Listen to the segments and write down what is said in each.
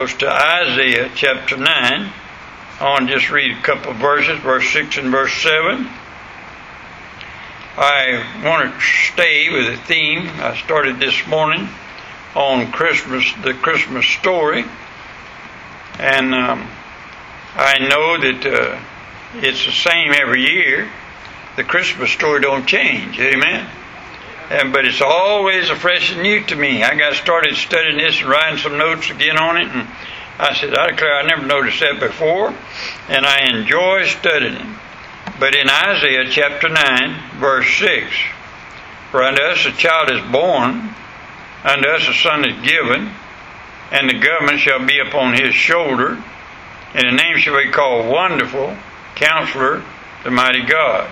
goes to Isaiah chapter 9. I want to just read a couple of verses, verse 6 and verse 7. I want to stay with the theme I started this morning on Christmas, the Christmas story. And um, I know that uh, it's the same every year. The Christmas story don't change. Amen. And, but it's always a fresh and new to me. I got started studying this and writing some notes again on it, and I said, I declare I never noticed that before, and I enjoy studying it. But in Isaiah chapter 9, verse 6, For unto us a child is born, unto us a son is given, and the government shall be upon his shoulder, and the name shall be called Wonderful, Counselor, the Mighty God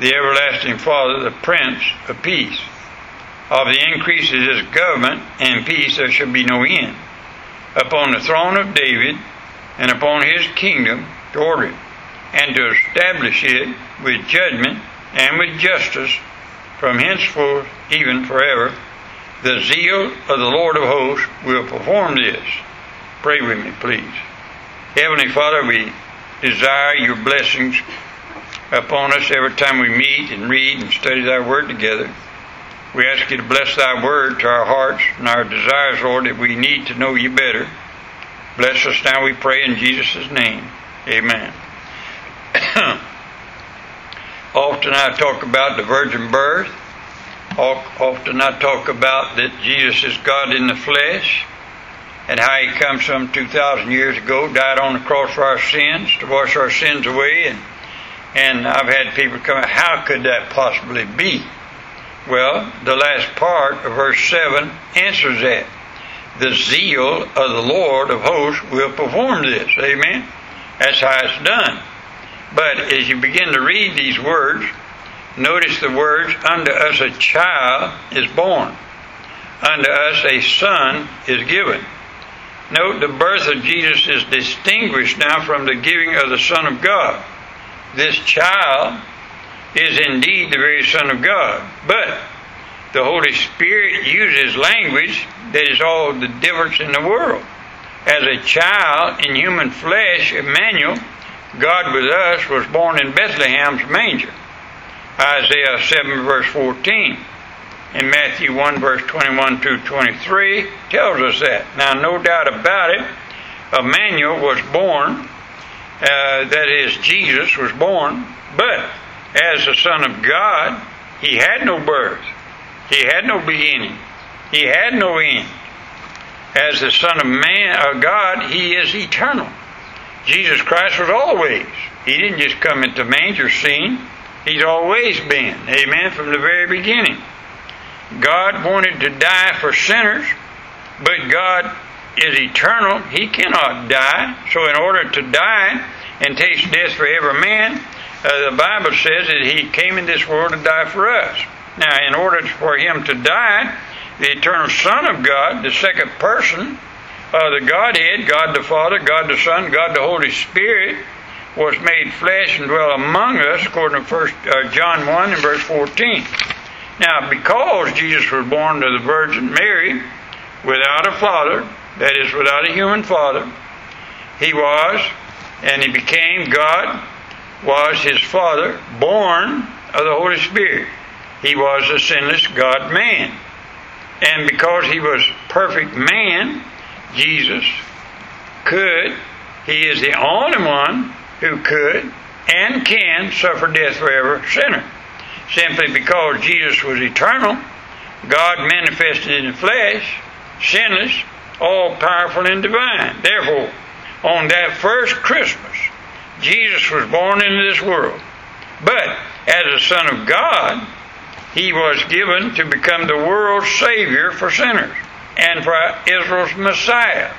the everlasting Father, the Prince of Peace. Of the increase of his government and peace there shall be no end. Upon the throne of David and upon his kingdom to order it, and to establish it with judgment and with justice from henceforth even forever. The zeal of the Lord of hosts will perform this. Pray with me, please. Heavenly Father, we desire your blessings upon us every time we meet and read and study thy word together. We ask you to bless thy word to our hearts and our desires, Lord, that we need to know you better. Bless us now, we pray, in Jesus' name. Amen. Often I talk about the virgin birth. Often I talk about that Jesus is God in the flesh and how he comes some 2,000 years ago, died on the cross for our sins, to wash our sins away, and and I've had people come, how could that possibly be? Well, the last part of verse 7 answers that. The zeal of the Lord of hosts will perform this. Amen? That's how it's done. But as you begin to read these words, notice the words, unto us a child is born, unto us a son is given. Note the birth of Jesus is distinguished now from the giving of the Son of God this child is indeed the very Son of God. But the Holy Spirit uses language that is all the difference in the world. As a child in human flesh, Emmanuel, God with us, was born in Bethlehem's manger. Isaiah 7, verse 14. In Matthew 1, verse 21 to 23, tells us that. Now, no doubt about it, Emmanuel was born uh, that is, Jesus was born, but as the Son of God, he had no birth, he had no beginning, he had no end. As the Son of Man of God, he is eternal. Jesus Christ was always. He didn't just come into manger scene. He's always been. Amen. From the very beginning. God wanted to die for sinners, but God is eternal. He cannot die. So, in order to die and taste death for every man, uh, the Bible says that He came in this world to die for us. Now, in order for Him to die, the eternal Son of God, the second person of the Godhead, God the Father, God the Son, God the Holy Spirit, was made flesh and dwelt among us, according to First uh, John 1 and verse 14. Now, because Jesus was born to the Virgin Mary without a father, that is, without a human father. He was, and he became God, was his Father, born of the Holy Spirit. He was a sinless God man. And because he was perfect man, Jesus could, he is the only one who could and can suffer death for every sinner. Simply because Jesus was eternal, God manifested in the flesh, sinless, all powerful and divine. Therefore, on that first Christmas, Jesus was born into this world. But as a Son of God, he was given to become the world's Savior for sinners and for Israel's Messiah.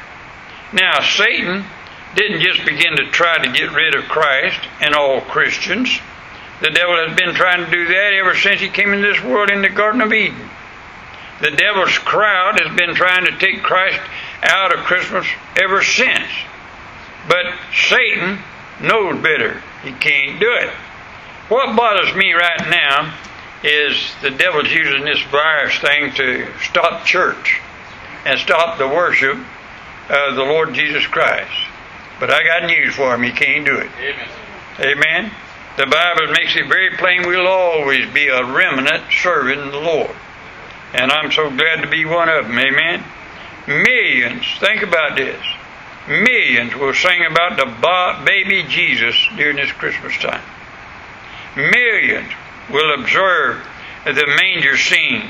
Now, Satan didn't just begin to try to get rid of Christ and all Christians. The devil has been trying to do that ever since he came into this world in the Garden of Eden. The devil's crowd has been trying to take Christ out of Christmas ever since. But Satan knows better. He can't do it. What bothers me right now is the devil's using this virus thing to stop church and stop the worship of the Lord Jesus Christ. But I got news for him. He can't do it. Amen. Amen. The Bible makes it very plain we'll always be a remnant serving the Lord. And I'm so glad to be one of them. Amen. Millions, think about this. Millions will sing about the baby Jesus during this Christmas time. Millions will observe the manger scene,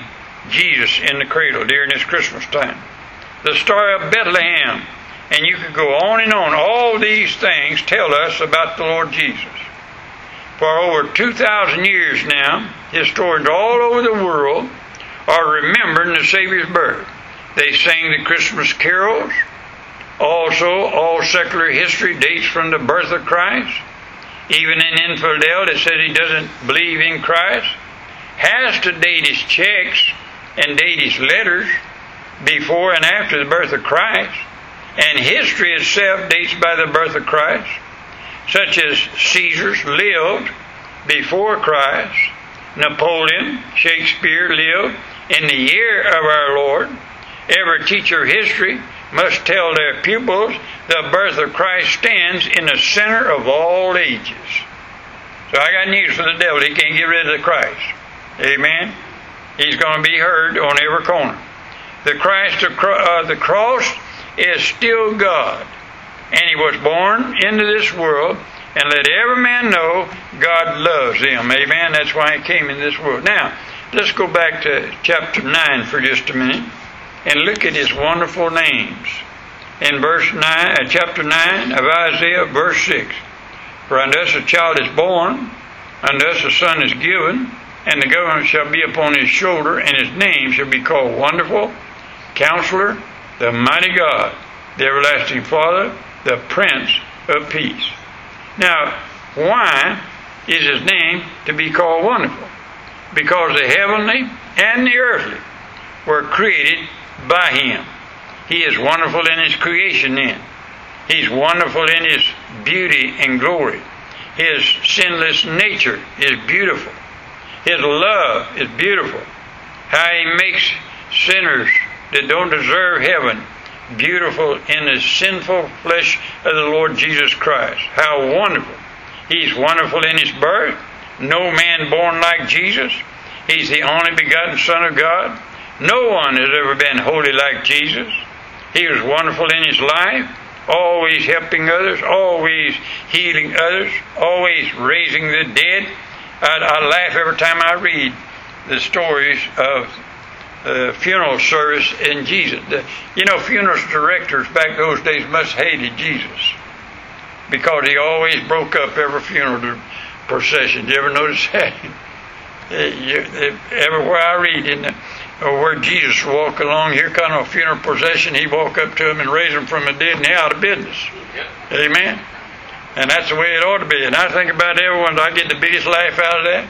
Jesus in the cradle during this Christmas time. The story of Bethlehem, and you could go on and on. All these things tell us about the Lord Jesus. For over 2,000 years now, historians all over the world are remembering the Savior's birth. They sang the Christmas carols. Also, all secular history dates from the birth of Christ. Even an infidel that says he doesn't believe in Christ has to date his checks and date his letters before and after the birth of Christ. And history itself dates by the birth of Christ, such as Caesar's lived before Christ, Napoleon, Shakespeare lived in the year of our Lord. Every teacher of history must tell their pupils the birth of Christ stands in the center of all ages. So I got news for the devil. He can't get rid of the Christ. Amen. He's going to be heard on every corner. The Christ of uh, the cross is still God, and He was born into this world. And let every man know God loves him. Amen. That's why He came in this world. Now, let's go back to chapter 9 for just a minute and look at His wonderful names. In verse 9, uh, chapter 9 of Isaiah, verse 6. For unto us a child is born, unto us a son is given, and the government shall be upon his shoulder, and his name shall be called Wonderful, Counselor, the Mighty God, the Everlasting Father, the Prince of Peace. Now, why is his name to be called Wonderful? Because the heavenly and the earthly were created by him. He is wonderful in his creation then. He's wonderful in his beauty and glory. His sinless nature is beautiful. His love is beautiful. How He makes sinners that don't deserve heaven beautiful in the sinful flesh of the Lord Jesus Christ. How wonderful. He's wonderful in His birth. No man born like Jesus. He's the only begotten Son of God. No one has ever been holy like Jesus. He was wonderful in His life always helping others, always healing others, always raising the dead, I, I laugh every time I read the stories of the funeral service in Jesus. The, you know, funeral directors back those days must hated Jesus because he always broke up every funeral procession. Do you ever notice that? everywhere I read in the, uh, where Jesus walk along, here kind of a funeral procession, he walk up to him and raise him from the dead, and he out of business. Amen. And that's the way it ought to be. And I think about everyone, I get the biggest laugh out of that.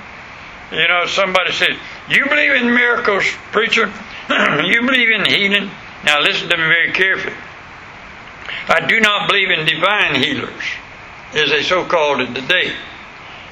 You know, somebody says, You believe in miracles, preacher? you believe in healing? Now listen to me very carefully. I do not believe in divine healers, as they so called it today.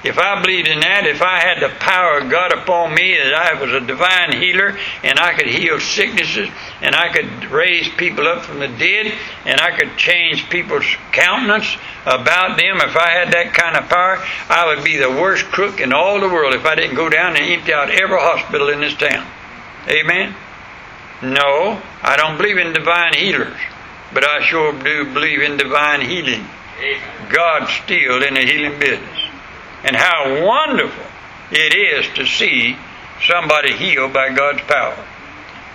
If I believed in that, if I had the power of God upon me that I was a divine healer and I could heal sicknesses and I could raise people up from the dead and I could change people's countenance about them, if I had that kind of power, I would be the worst crook in all the world if I didn't go down and empty out every hospital in this town. Amen? No, I don't believe in divine healers, but I sure do believe in divine healing. God's still in the healing business and how wonderful it is to see somebody healed by God's power.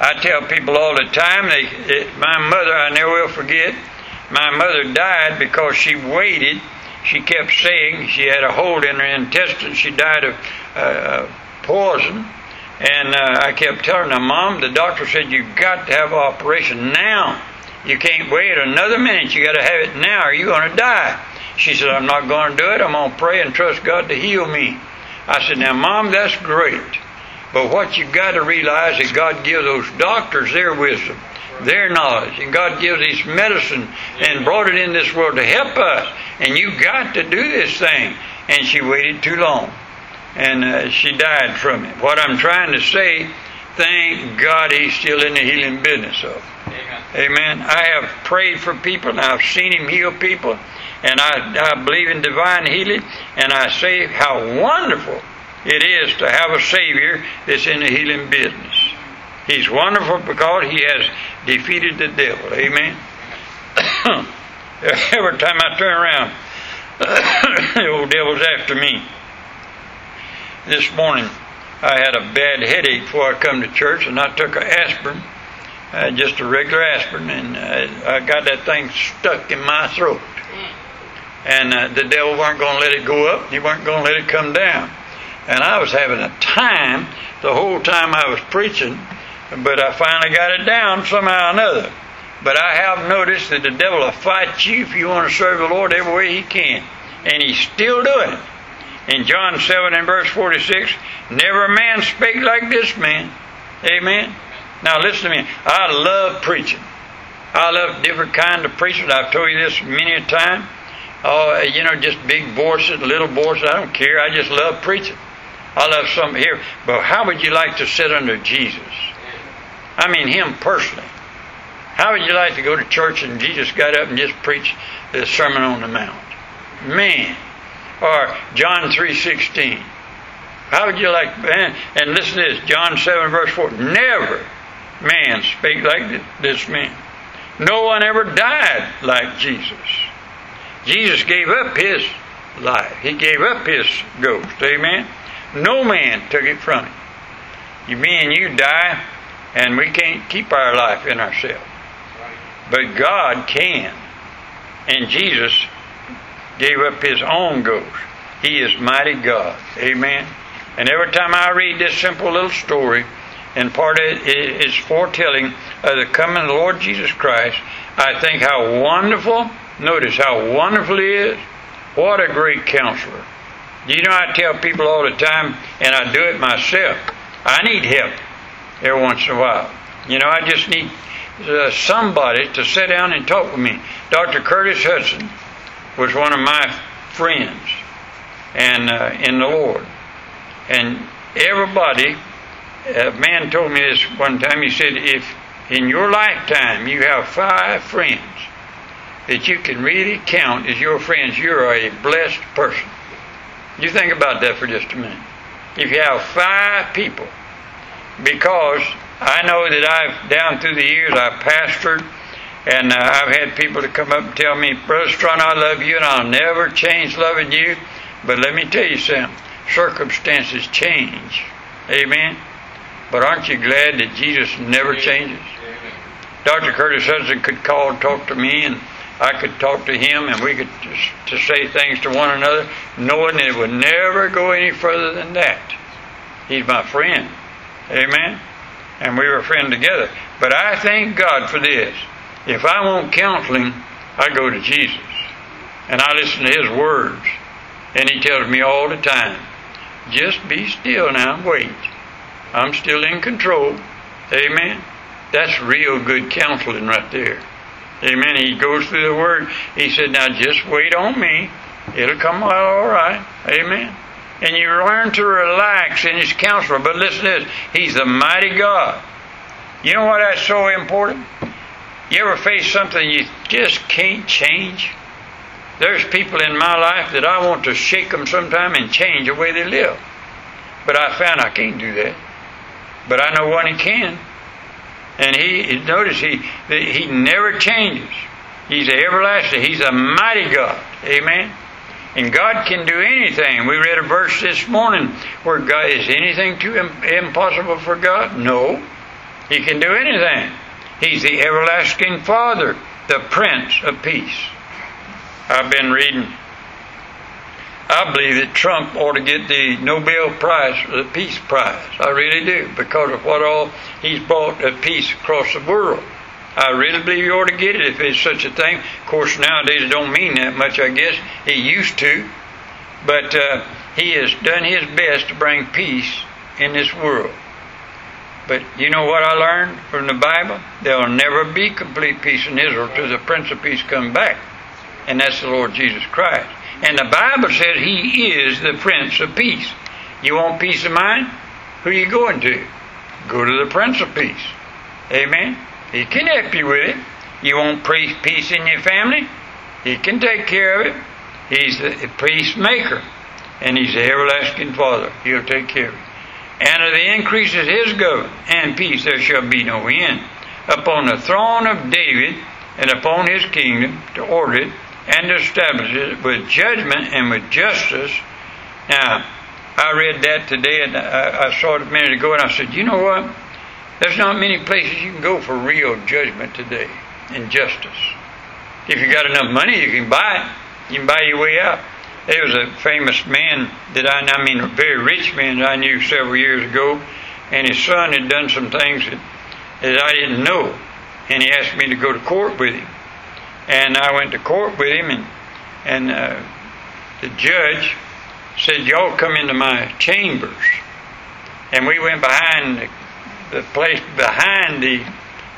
I tell people all the time, they, it, my mother, I never will forget, my mother died because she waited. She kept saying she had a hole in her intestine. She died of uh, poison. And uh, I kept telling her, Mom, the doctor said you've got to have an operation now. You can't wait another minute. You got to have it now or you're going to die. She said, I'm not going to do it. I'm going to pray and trust God to heal me. I said, Now, Mom, that's great. But what you've got to realize is God gives those doctors their wisdom, their knowledge, and God gives this medicine and brought it in this world to help us. And you've got to do this thing. And she waited too long. And uh, she died from it. What I'm trying to say, thank God he's still in the healing business of. Amen. Amen. I have prayed for people and I've seen him heal people and I, I believe in divine healing and I say how wonderful it is to have a Savior that's in the healing business. He's wonderful because he has defeated the devil. Amen. Every time I turn around, the old devil's after me. This morning, I had a bad headache before I come to church, and I took an aspirin, uh, just a regular aspirin, and uh, I got that thing stuck in my throat. And uh, the devil weren't going to let it go up, he weren't going to let it come down. And I was having a time the whole time I was preaching, but I finally got it down somehow or another. But I have noticed that the devil will fight you if you want to serve the Lord every way he can. And he's still doing it. In John 7 and verse 46, never a man spake like this man. Amen. Now listen to me. I love preaching. I love different kind of preachers. I've told you this many a time. Oh, uh, you know, just big voices, little voices. I don't care. I just love preaching. I love some here. But how would you like to sit under Jesus? I mean, Him personally. How would you like to go to church and Jesus got up and just preached the Sermon on the Mount? Man. Or John 3.16. How would you like, man, and listen to this, John 7 verse 4. Never man spake like this man. No one ever died like Jesus. Jesus gave up his life. He gave up his ghost. Amen. No man took it from him. You, me and you die, and we can't keep our life in ourselves. But God can. And Jesus gave up his own ghost. He is mighty God. Amen. And every time I read this simple little story, and part of it is foretelling of the coming of the Lord Jesus Christ, I think how wonderful, notice how wonderful he is. What a great counselor. You know, I tell people all the time, and I do it myself, I need help every once in a while. You know, I just need uh, somebody to sit down and talk with me. Dr. Curtis Hudson was one of my friends and uh, in the Lord. And everybody, a man told me this one time, he said, if in your lifetime you have five friends that you can really count as your friends, you're a blessed person. You think about that for just a minute. If you have five people, because I know that I've, down through the years, I've pastored, and uh, I've had people to come up and tell me, Brother Strachan, I love you, and I'll never change loving you. But let me tell you something circumstances change. Amen. But aren't you glad that Jesus never changes? Dr. Curtis Hudson could call and talk to me, and I could talk to him and we could just to say things to one another, knowing that it would never go any further than that. He's my friend. Amen? And we were friends together. But I thank God for this. If I want counseling, I go to Jesus. And I listen to His words. And He tells me all the time, just be still now and wait. I'm still in control. Amen? That's real good counseling right there. Amen. He goes through the word. He said, Now just wait on me. It'll come out all right. Amen. And you learn to relax in his counselor. But listen to this. He's the mighty God. You know what that's so important? You ever face something you just can't change? There's people in my life that I want to shake them sometime and change the way they live. But I found I can't do that. But I know one he can. And he notice he he never changes. He's everlasting. He's a mighty God. Amen. And God can do anything. We read a verse this morning where God is anything too impossible for God? No. He can do anything. He's the everlasting Father, the Prince of Peace. I've been reading I believe that Trump ought to get the Nobel Prize, for the Peace Prize. I really do, because of what all he's brought of peace across the world. I really believe he ought to get it if it's such a thing. Of course, nowadays it don't mean that much, I guess. He used to. But uh, he has done his best to bring peace in this world. But you know what I learned from the Bible? There will never be complete peace in Israel till the Prince of Peace come back. And that's the Lord Jesus Christ. And the Bible says He is the Prince of Peace. You want peace of mind? Who you going to? Go to the Prince of Peace. Amen? He can help you with it. You want peace in your family? He can take care of it. He's the peacemaker. And He's the everlasting Father. He'll take care of it. And of the increase of His government and peace there shall be no end. Upon the throne of David and upon His kingdom to order it and to establish it with judgment and with justice. Now, I read that today and I, I saw it a minute ago and I said, you know what? There's not many places you can go for real judgment today and justice. If you got enough money, you can buy it. You can buy your way out. There was a famous man that I, I mean, a very rich man that I knew several years ago, and his son had done some things that, that I didn't know, and he asked me to go to court with him, and I went to court with him, and and uh, the judge said, "Y'all come into my chambers," and we went behind the the place behind the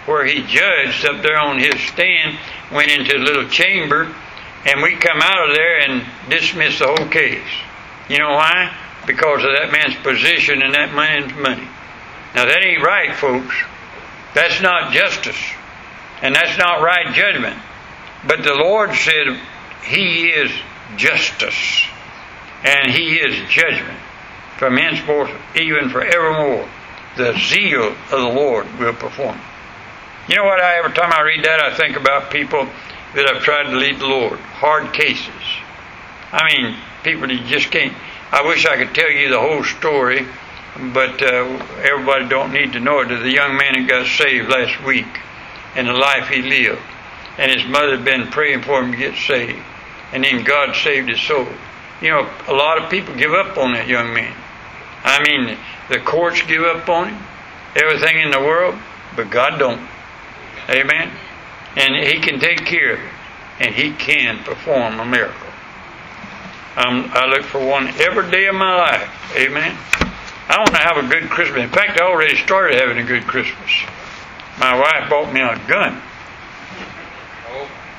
where he judged up there on his stand, went into a little chamber, and we come out of there and dismissed the whole case. You know why? Because of that man's position and that man's money. Now that ain't right, folks. That's not justice. And that's not right judgment. But the Lord said He is justice. And He is judgment from henceforth, even forevermore the zeal of the Lord will perform. You know what? I, every time I read that, I think about people that have tried to lead the Lord. Hard cases. I mean, people that just can't. I wish I could tell you the whole story, but uh, everybody don't need to know it. The young man that got saved last week and the life he lived, and his mother had been praying for him to get saved, and then God saved his soul. You know, a lot of people give up on that young man. I mean, the courts give up on him, everything in the world, but God don't. Amen. And He can take care of it, and He can perform a miracle. Um, I look for one every day of my life. Amen. I want to have a good Christmas. In fact, I already started having a good Christmas. My wife bought me a gun.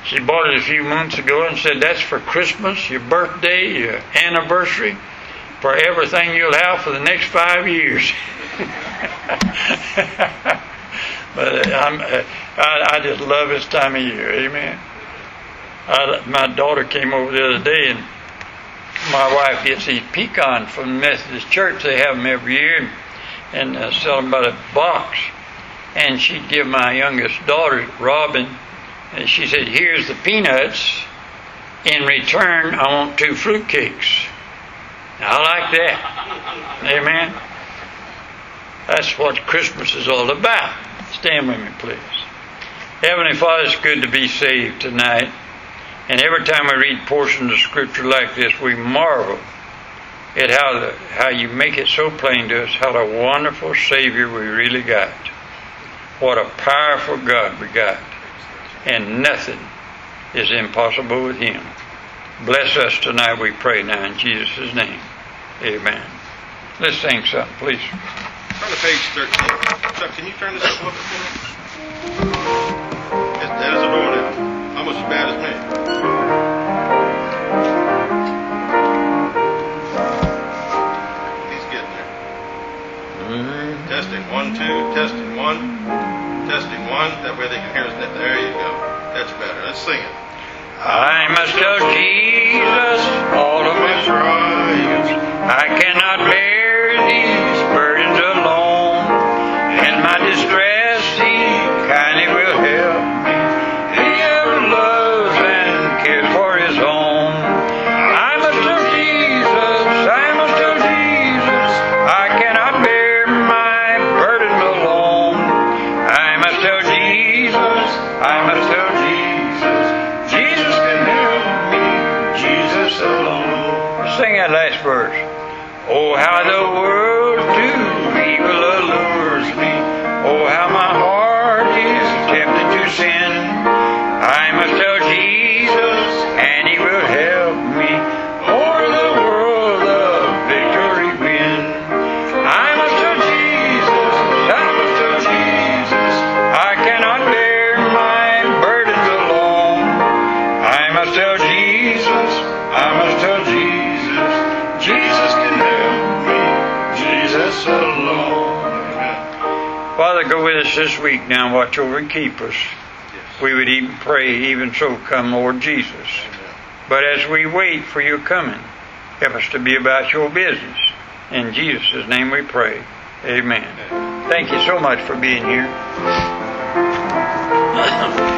She bought it a few months ago and said, That's for Christmas, your birthday, your anniversary for everything you'll have for the next five years. but I'm, I, I just love this time of year. Amen. I, my daughter came over the other day, and my wife gets these pecans from the Methodist Church. They have them every year, and, and uh, sell them by the box. And she'd give my youngest daughter, Robin, and she said, "Here's the peanuts. In return, I want two fruitcakes." I like that. Amen. That's what Christmas is all about. Stand with me, please. Heavenly Father, it's good to be saved tonight. And every time we read portions of Scripture like this, we marvel at how, the, how you make it so plain to us how a wonderful Savior we really got. What a powerful God we got. And nothing is impossible with Him. Bless us tonight, we pray now in Jesus' name. Amen. Let's sing something, please. Turn to page 13. Chuck, can you turn this up a little bit for me? That is a doing. Almost as bad as me. He's getting there. Mm-hmm. Testing. One, two. Testing. One. Testing. One. That way they can hear us. There Let's sing it. I must tell Jesus all of my trials. I cannot bear Sing that last verse. Oh, how the world to evil allures me. Oh, how my heart is tempted to sin. I must tell Jesus, and He will help me. O'er the world of victory win. I must tell Jesus, I must tell Jesus, I cannot bear my burdens alone. I must tell Jesus, I must tell Father, go with us this week now. Watch over and keep us. Yes. We would even pray, even so come, Lord Jesus. Amen. But as we wait for your coming, help us to be about your business. In Jesus' name we pray. Amen. Amen. Thank you so much for being here.